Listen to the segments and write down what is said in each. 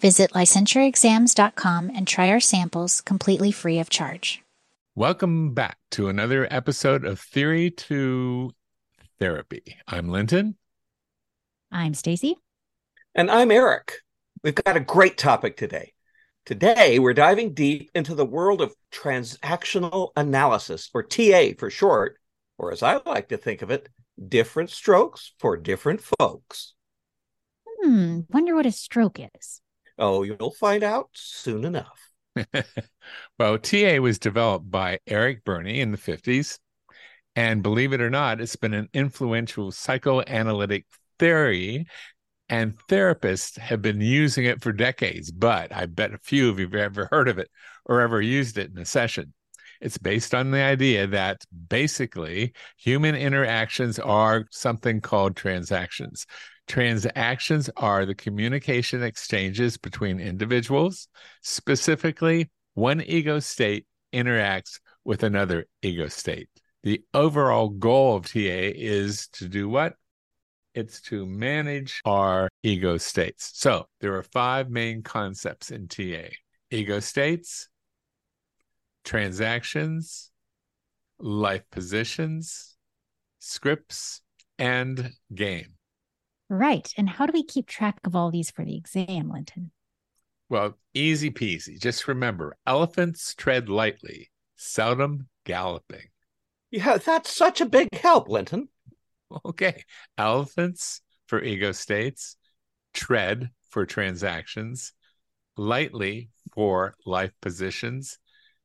Visit licensureexams.com and try our samples completely free of charge. Welcome back to another episode of Theory to Therapy. I'm Linton. I'm Stacy. And I'm Eric. We've got a great topic today. Today, we're diving deep into the world of transactional analysis, or TA for short, or as I like to think of it, different strokes for different folks. Hmm, wonder what a stroke is. Oh, you'll find out soon enough. well, TA was developed by Eric Berne in the 50s. And believe it or not, it's been an influential psychoanalytic theory, and therapists have been using it for decades. But I bet a few of you have ever heard of it or ever used it in a session. It's based on the idea that basically human interactions are something called transactions. Transactions are the communication exchanges between individuals. Specifically, one ego state interacts with another ego state. The overall goal of TA is to do what? It's to manage our ego states. So there are five main concepts in TA ego states, transactions, life positions, scripts, and game. Right. And how do we keep track of all these for the exam, Linton? Well, easy peasy. Just remember elephants tread lightly, seldom galloping. Yeah, that's such a big help, Linton. Okay. Elephants for ego states, tread for transactions, lightly for life positions,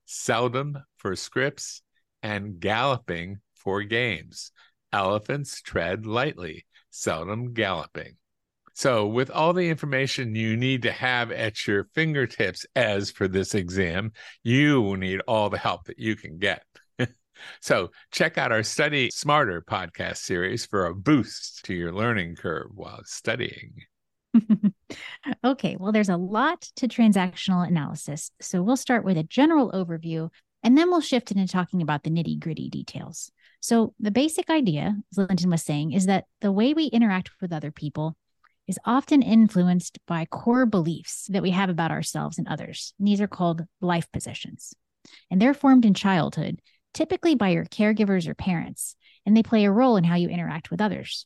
seldom for scripts, and galloping for games. Elephants tread lightly, seldom galloping. So, with all the information you need to have at your fingertips as for this exam, you will need all the help that you can get. so, check out our Study Smarter podcast series for a boost to your learning curve while studying. okay, well, there's a lot to transactional analysis. So we'll start with a general overview and then we'll shift into talking about the nitty gritty details. So, the basic idea, as Linton was saying, is that the way we interact with other people is often influenced by core beliefs that we have about ourselves and others. And these are called life positions. And they're formed in childhood, typically by your caregivers or parents, and they play a role in how you interact with others.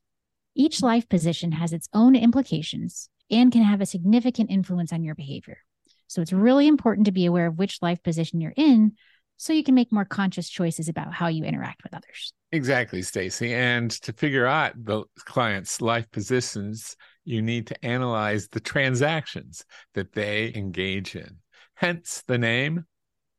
Each life position has its own implications and can have a significant influence on your behavior. So it's really important to be aware of which life position you're in so you can make more conscious choices about how you interact with others. Exactly, Stacy. And to figure out the client's life positions, you need to analyze the transactions that they engage in. Hence the name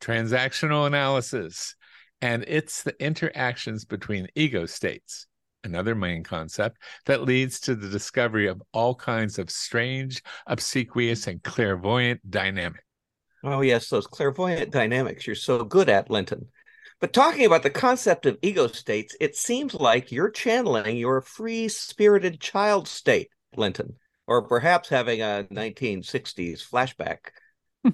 transactional analysis. And it's the interactions between ego states another main concept that leads to the discovery of all kinds of strange, obsequious, and clairvoyant dynamics. Oh, yes, those clairvoyant dynamics you're so good at, Linton. But talking about the concept of ego states, it seems like you're channeling your free spirited child state, Linton, or perhaps having a 1960s flashback.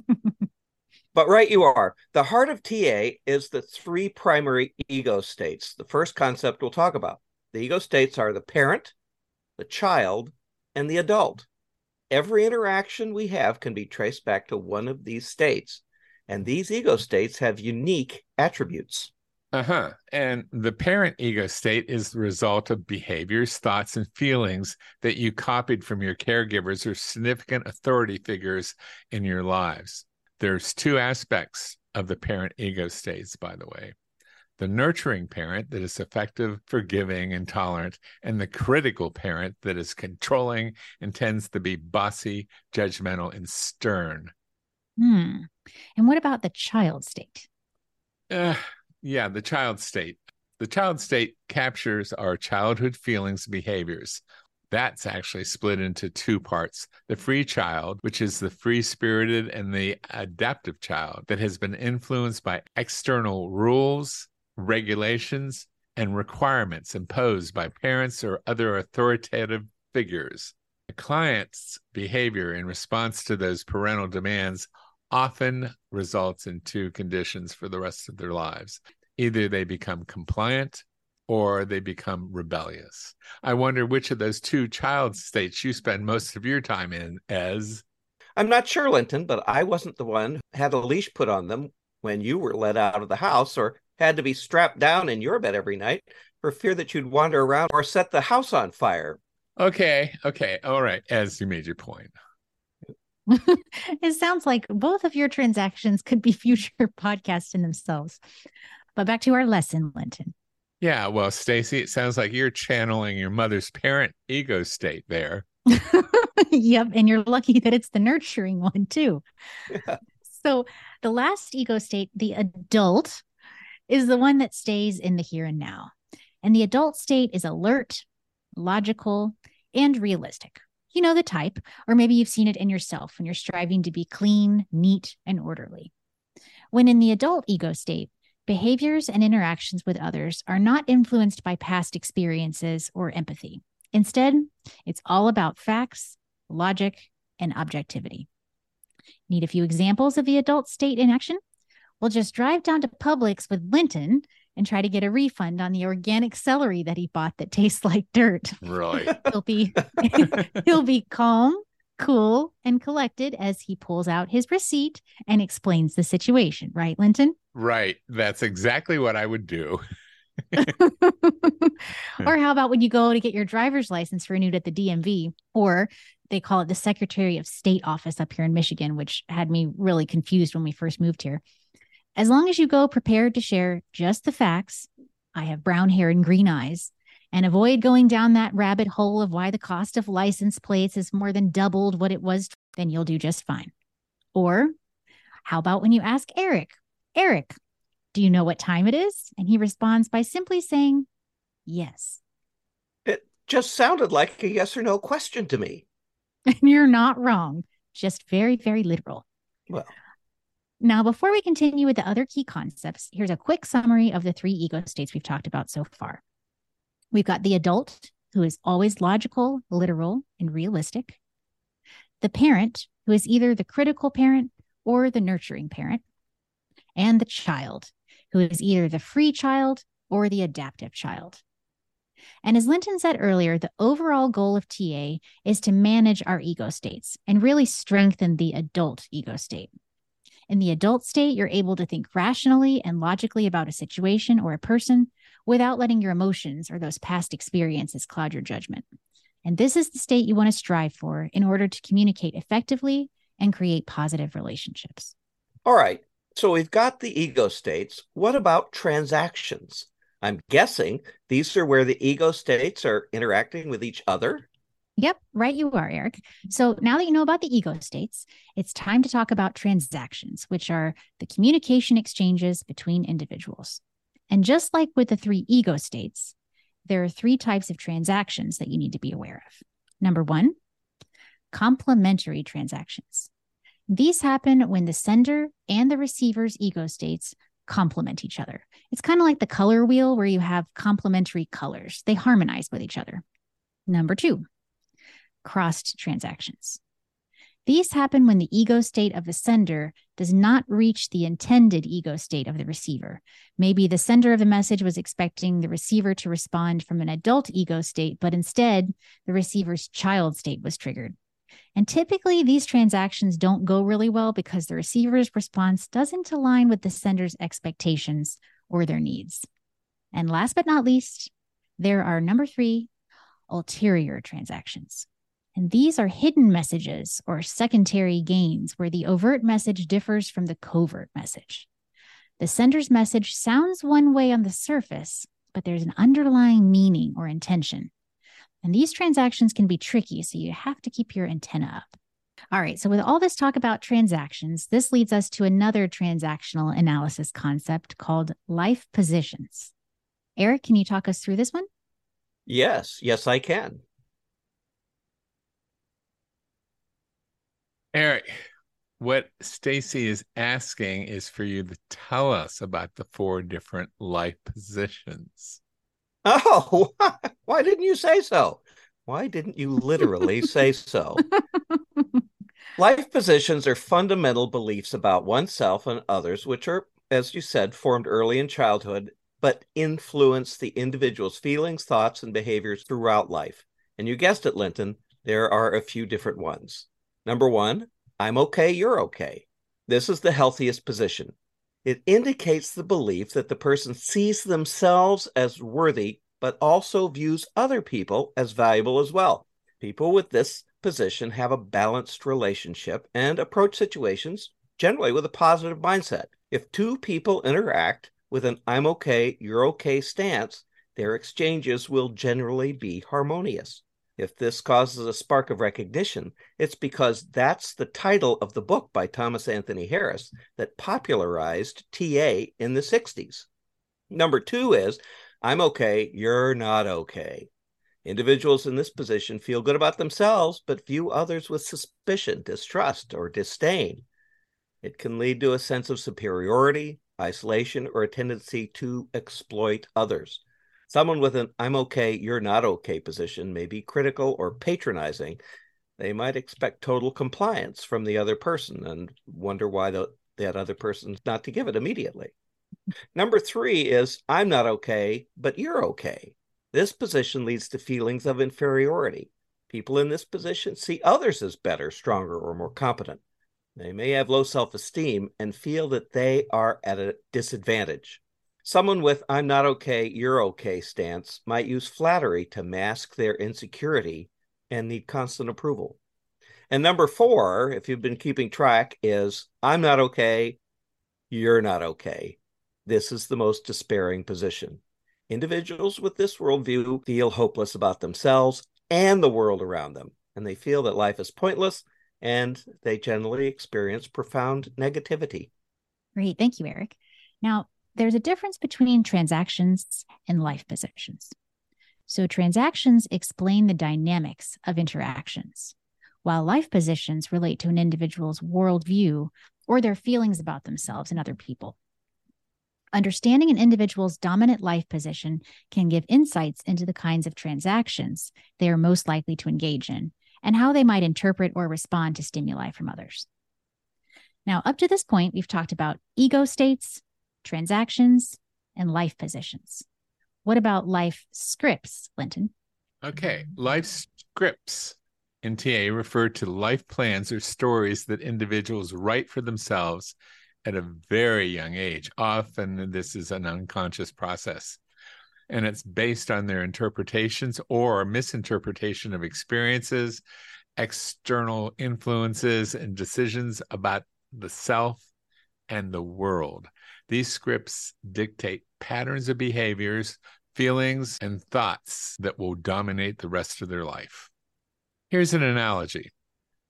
but right you are. The heart of TA is the three primary ego states. The first concept we'll talk about the ego states are the parent, the child, and the adult. Every interaction we have can be traced back to one of these states, and these ego states have unique attributes. Uh huh. And the parent ego state is the result of behaviors, thoughts, and feelings that you copied from your caregivers or significant authority figures in your lives. There's two aspects of the parent ego states, by the way the nurturing parent that is effective, forgiving, and tolerant, and the critical parent that is controlling and tends to be bossy, judgmental, and stern. Hmm. And what about the child state? Uh, yeah, the child state. The child state captures our childhood feelings and behaviors. That's actually split into two parts the free child, which is the free spirited and the adaptive child that has been influenced by external rules, regulations, and requirements imposed by parents or other authoritative figures. The client's behavior in response to those parental demands often results in two conditions for the rest of their lives. Either they become compliant or they become rebellious. I wonder which of those two child states you spend most of your time in as. I'm not sure, Linton, but I wasn't the one who had a leash put on them when you were let out of the house or had to be strapped down in your bed every night for fear that you'd wander around or set the house on fire. Okay, okay, all right. As you made your point. it sounds like both of your transactions could be future podcasts in themselves. But back to our lesson, Linton. Yeah, well, Stacy, it sounds like you're channeling your mother's parent ego state there. yep, and you're lucky that it's the nurturing one too. Yeah. So, the last ego state, the adult, is the one that stays in the here and now. And the adult state is alert, logical, and realistic. You know the type, or maybe you've seen it in yourself when you're striving to be clean, neat, and orderly. When in the adult ego state, behaviors and interactions with others are not influenced by past experiences or empathy. Instead, it's all about facts, logic, and objectivity. Need a few examples of the adult state in action? We'll just drive down to Publix with Linton and try to get a refund on the organic celery that he bought that tastes like dirt. Right. he'll be he'll be calm, cool, and collected as he pulls out his receipt and explains the situation, right, Linton? Right. That's exactly what I would do. or how about when you go to get your driver's license renewed at the DMV or they call it the Secretary of State office up here in Michigan, which had me really confused when we first moved here. As long as you go prepared to share just the facts, I have brown hair and green eyes, and avoid going down that rabbit hole of why the cost of license plates is more than doubled what it was, then you'll do just fine. Or how about when you ask Eric, Eric, do you know what time it is? And he responds by simply saying, yes. It just sounded like a yes or no question to me. And you're not wrong, just very, very literal. Well, now, before we continue with the other key concepts, here's a quick summary of the three ego states we've talked about so far. We've got the adult, who is always logical, literal, and realistic, the parent, who is either the critical parent or the nurturing parent, and the child, who is either the free child or the adaptive child. And as Linton said earlier, the overall goal of TA is to manage our ego states and really strengthen the adult ego state. In the adult state, you're able to think rationally and logically about a situation or a person without letting your emotions or those past experiences cloud your judgment. And this is the state you want to strive for in order to communicate effectively and create positive relationships. All right. So we've got the ego states. What about transactions? I'm guessing these are where the ego states are interacting with each other. Yep, right you are, Eric. So now that you know about the ego states, it's time to talk about transactions, which are the communication exchanges between individuals. And just like with the three ego states, there are three types of transactions that you need to be aware of. Number one, complementary transactions. These happen when the sender and the receiver's ego states complement each other. It's kind of like the color wheel where you have complementary colors, they harmonize with each other. Number two, crossed transactions. These happen when the ego state of the sender does not reach the intended ego state of the receiver. Maybe the sender of the message was expecting the receiver to respond from an adult ego state, but instead the receiver's child state was triggered. And typically, these transactions don't go really well because the receiver's response doesn't align with the sender's expectations or their needs. And last but not least, there are number three, ulterior transactions. And these are hidden messages or secondary gains where the overt message differs from the covert message. The sender's message sounds one way on the surface, but there's an underlying meaning or intention. And these transactions can be tricky, so you have to keep your antenna up. All right, so with all this talk about transactions, this leads us to another transactional analysis concept called life positions. Eric, can you talk us through this one? Yes, yes, I can. Eric, what Stacy is asking is for you to tell us about the four different life positions. Oh, why didn't you say so? Why didn't you literally say so? life positions are fundamental beliefs about oneself and others, which are, as you said, formed early in childhood, but influence the individual's feelings, thoughts, and behaviors throughout life. And you guessed it, Linton, there are a few different ones. Number one, I'm okay, you're okay. This is the healthiest position. It indicates the belief that the person sees themselves as worthy, but also views other people as valuable as well. People with this position have a balanced relationship and approach situations generally with a positive mindset. If two people interact with an I'm okay, you're okay stance, their exchanges will generally be harmonious. If this causes a spark of recognition, it's because that's the title of the book by Thomas Anthony Harris that popularized TA in the 60s. Number two is I'm okay, you're not okay. Individuals in this position feel good about themselves, but view others with suspicion, distrust, or disdain. It can lead to a sense of superiority, isolation, or a tendency to exploit others. Someone with an I'm okay, you're not okay position may be critical or patronizing. They might expect total compliance from the other person and wonder why the, that other person's not to give it immediately. Number three is I'm not okay, but you're okay. This position leads to feelings of inferiority. People in this position see others as better, stronger, or more competent. They may have low self esteem and feel that they are at a disadvantage. Someone with I'm not okay, you're okay stance might use flattery to mask their insecurity and need constant approval. And number four, if you've been keeping track, is I'm not okay, you're not okay. This is the most despairing position. Individuals with this worldview feel hopeless about themselves and the world around them, and they feel that life is pointless and they generally experience profound negativity. Great. Thank you, Eric. Now, there's a difference between transactions and life positions. So, transactions explain the dynamics of interactions, while life positions relate to an individual's worldview or their feelings about themselves and other people. Understanding an individual's dominant life position can give insights into the kinds of transactions they are most likely to engage in and how they might interpret or respond to stimuli from others. Now, up to this point, we've talked about ego states, transactions, and life positions. What about life scripts, Linton? Okay, life scripts in TA refer to life plans or stories that individuals write for themselves at a very young age. Often, this is an unconscious process, and it's based on their interpretations or misinterpretation of experiences, external influences, and decisions about the self and the world. These scripts dictate patterns of behaviors, feelings, and thoughts that will dominate the rest of their life. Here's an analogy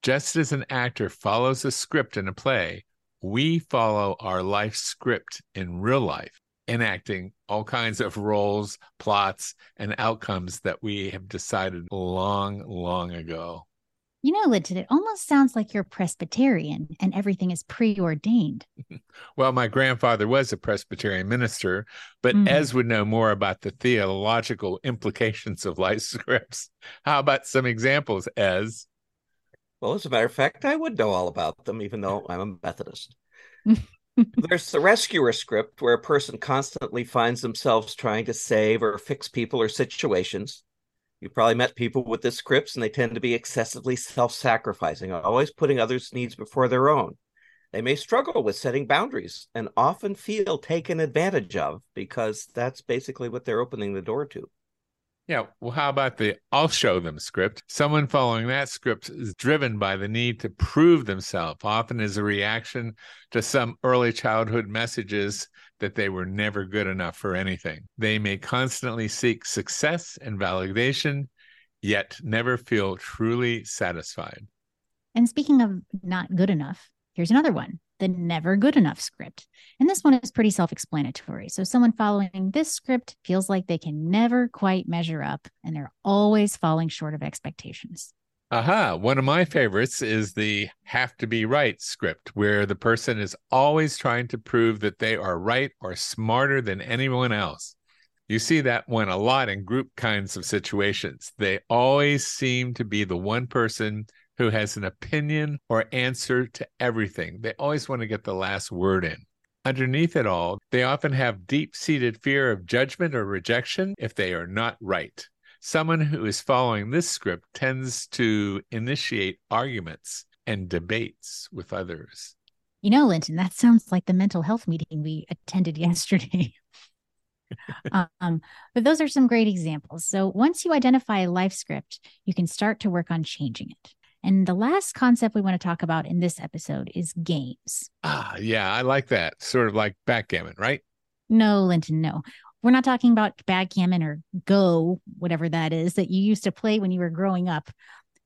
just as an actor follows a script in a play, we follow our life script in real life, enacting all kinds of roles, plots, and outcomes that we have decided long, long ago. You know, Linton, it almost sounds like you're Presbyterian and everything is preordained. well, my grandfather was a Presbyterian minister, but mm. Ez would know more about the theological implications of life scripts. How about some examples, Ez? Well, as a matter of fact, I would know all about them, even though I'm a Methodist. There's the rescuer script where a person constantly finds themselves trying to save or fix people or situations you probably met people with this scripts, and they tend to be excessively self sacrificing, always putting others' needs before their own. They may struggle with setting boundaries and often feel taken advantage of because that's basically what they're opening the door to. Yeah. Well, how about the I'll show them script? Someone following that script is driven by the need to prove themselves, often as a reaction to some early childhood messages that they were never good enough for anything. They may constantly seek success and validation, yet never feel truly satisfied. And speaking of not good enough, here's another one the never good enough script. And this one is pretty self explanatory. So, someone following this script feels like they can never quite measure up and they're always falling short of expectations. Aha, one of my favorites is the have to be right script, where the person is always trying to prove that they are right or smarter than anyone else. You see that one a lot in group kinds of situations. They always seem to be the one person who has an opinion or answer to everything. They always want to get the last word in. Underneath it all, they often have deep seated fear of judgment or rejection if they are not right. Someone who is following this script tends to initiate arguments and debates with others. You know, Linton, that sounds like the mental health meeting we attended yesterday. um, but those are some great examples. So once you identify a life script, you can start to work on changing it. And the last concept we want to talk about in this episode is games. Ah, yeah, I like that. Sort of like backgammon, right? No, Linton, no. We're not talking about backgammon or Go, whatever that is that you used to play when you were growing up.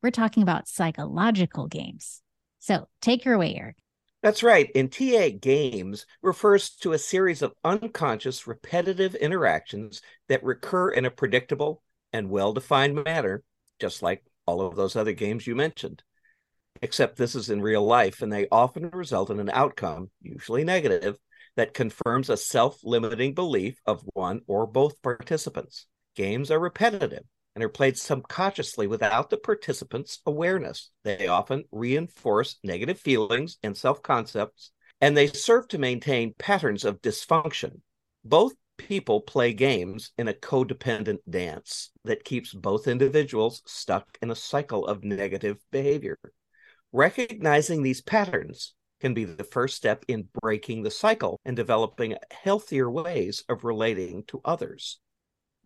We're talking about psychological games. So take her away, Eric. That's right. In TA, games refers to a series of unconscious, repetitive interactions that recur in a predictable and well defined manner, just like all of those other games you mentioned. Except this is in real life, and they often result in an outcome, usually negative, that confirms a self limiting belief of one or both participants. Games are repetitive and are played subconsciously without the participants' awareness. They often reinforce negative feelings and self concepts, and they serve to maintain patterns of dysfunction. Both people play games in a codependent dance that keeps both individuals stuck in a cycle of negative behavior. Recognizing these patterns can be the first step in breaking the cycle and developing healthier ways of relating to others.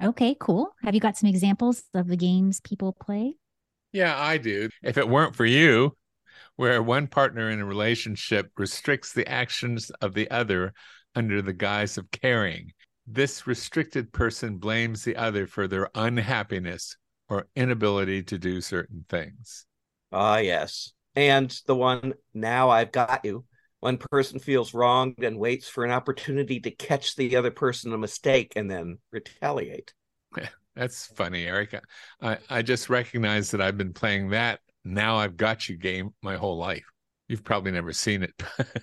Okay, cool. Have you got some examples of the games people play? Yeah, I do. If it weren't for you, where one partner in a relationship restricts the actions of the other under the guise of caring, this restricted person blames the other for their unhappiness or inability to do certain things. Ah, yes. And the one, now I've got you. One person feels wronged and waits for an opportunity to catch the other person a mistake and then retaliate. That's funny, Eric. I, I just recognize that I've been playing that now I've got you game my whole life. You've probably never seen it.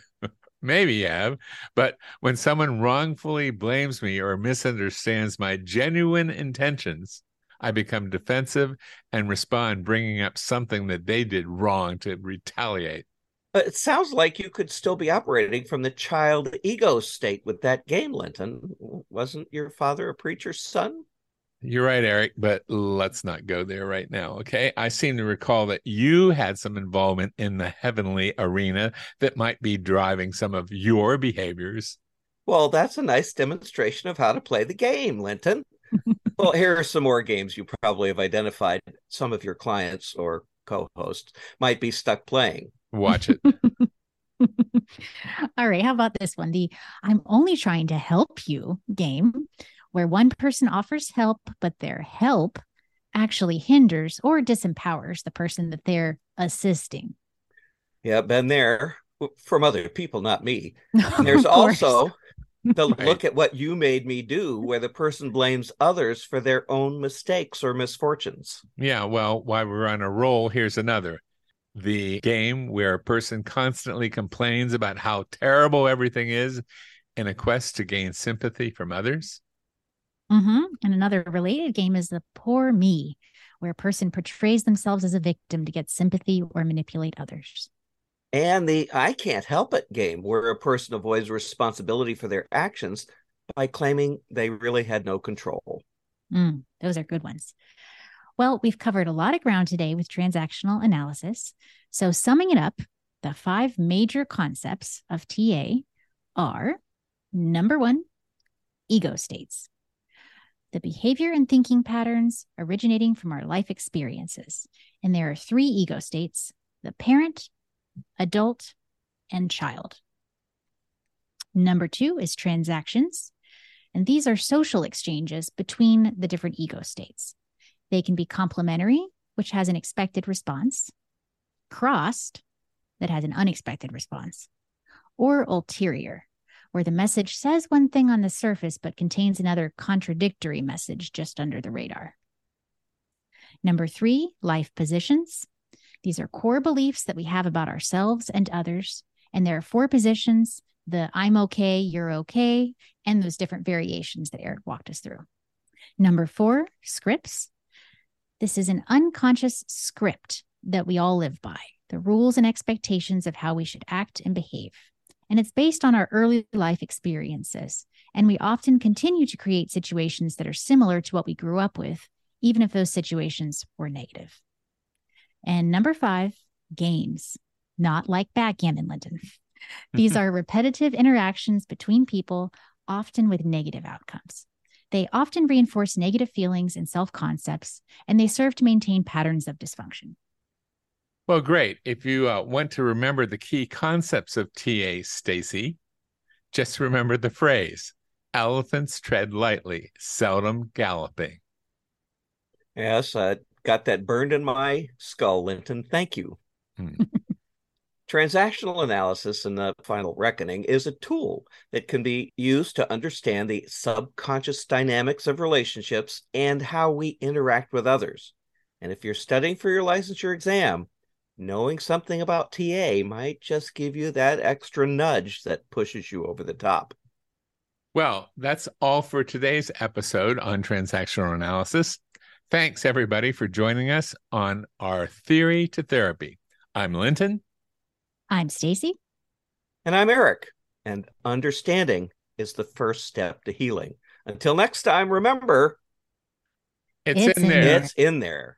Maybe have, but when someone wrongfully blames me or misunderstands my genuine intentions, I become defensive and respond, bringing up something that they did wrong to retaliate. But It sounds like you could still be operating from the child ego state with that game, Linton. Wasn't your father a preacher's son? You're right, Eric, but let's not go there right now. Okay. I seem to recall that you had some involvement in the heavenly arena that might be driving some of your behaviors. Well, that's a nice demonstration of how to play the game, Linton. well, here are some more games you probably have identified some of your clients or co hosts might be stuck playing. Watch it. All right. How about this one? The I'm only trying to help you game where one person offers help, but their help actually hinders or disempowers the person that they're assisting. Yeah, been there from other people, not me. And there's also the right. look at what you made me do, where the person blames others for their own mistakes or misfortunes. Yeah, well, while we're on a roll, here's another. The game where a person constantly complains about how terrible everything is in a quest to gain sympathy from others. Mm-hmm. And another related game is the poor me, where a person portrays themselves as a victim to get sympathy or manipulate others. And the I can't help it game, where a person avoids responsibility for their actions by claiming they really had no control. Mm, those are good ones. Well, we've covered a lot of ground today with transactional analysis. So, summing it up, the five major concepts of TA are number one, ego states the behavior and thinking patterns originating from our life experiences. And there are three ego states the parent, adult, and child. Number two is transactions. And these are social exchanges between the different ego states. They can be complementary, which has an expected response, crossed, that has an unexpected response, or ulterior, where the message says one thing on the surface but contains another contradictory message just under the radar. Number three, life positions. These are core beliefs that we have about ourselves and others. And there are four positions the I'm okay, you're okay, and those different variations that Eric walked us through. Number four, scripts. This is an unconscious script that we all live by, the rules and expectations of how we should act and behave and it's based on our early life experiences. And we often continue to create situations that are similar to what we grew up with, even if those situations were negative. And number five, games. not like backgammon, Linton. These are repetitive interactions between people, often with negative outcomes. They often reinforce negative feelings and self concepts, and they serve to maintain patterns of dysfunction. Well, great. If you uh, want to remember the key concepts of TA, Stacy, just remember the phrase elephants tread lightly, seldom galloping. Yes, I got that burned in my skull, Linton. Thank you. Hmm. Transactional analysis in the final reckoning is a tool that can be used to understand the subconscious dynamics of relationships and how we interact with others. And if you're studying for your licensure exam, knowing something about TA might just give you that extra nudge that pushes you over the top. Well, that's all for today's episode on transactional analysis. Thanks, everybody, for joining us on our Theory to Therapy. I'm Linton. I'm Stacy. And I'm Eric. And understanding is the first step to healing. Until next time, remember it's, it's in, there. It's in there.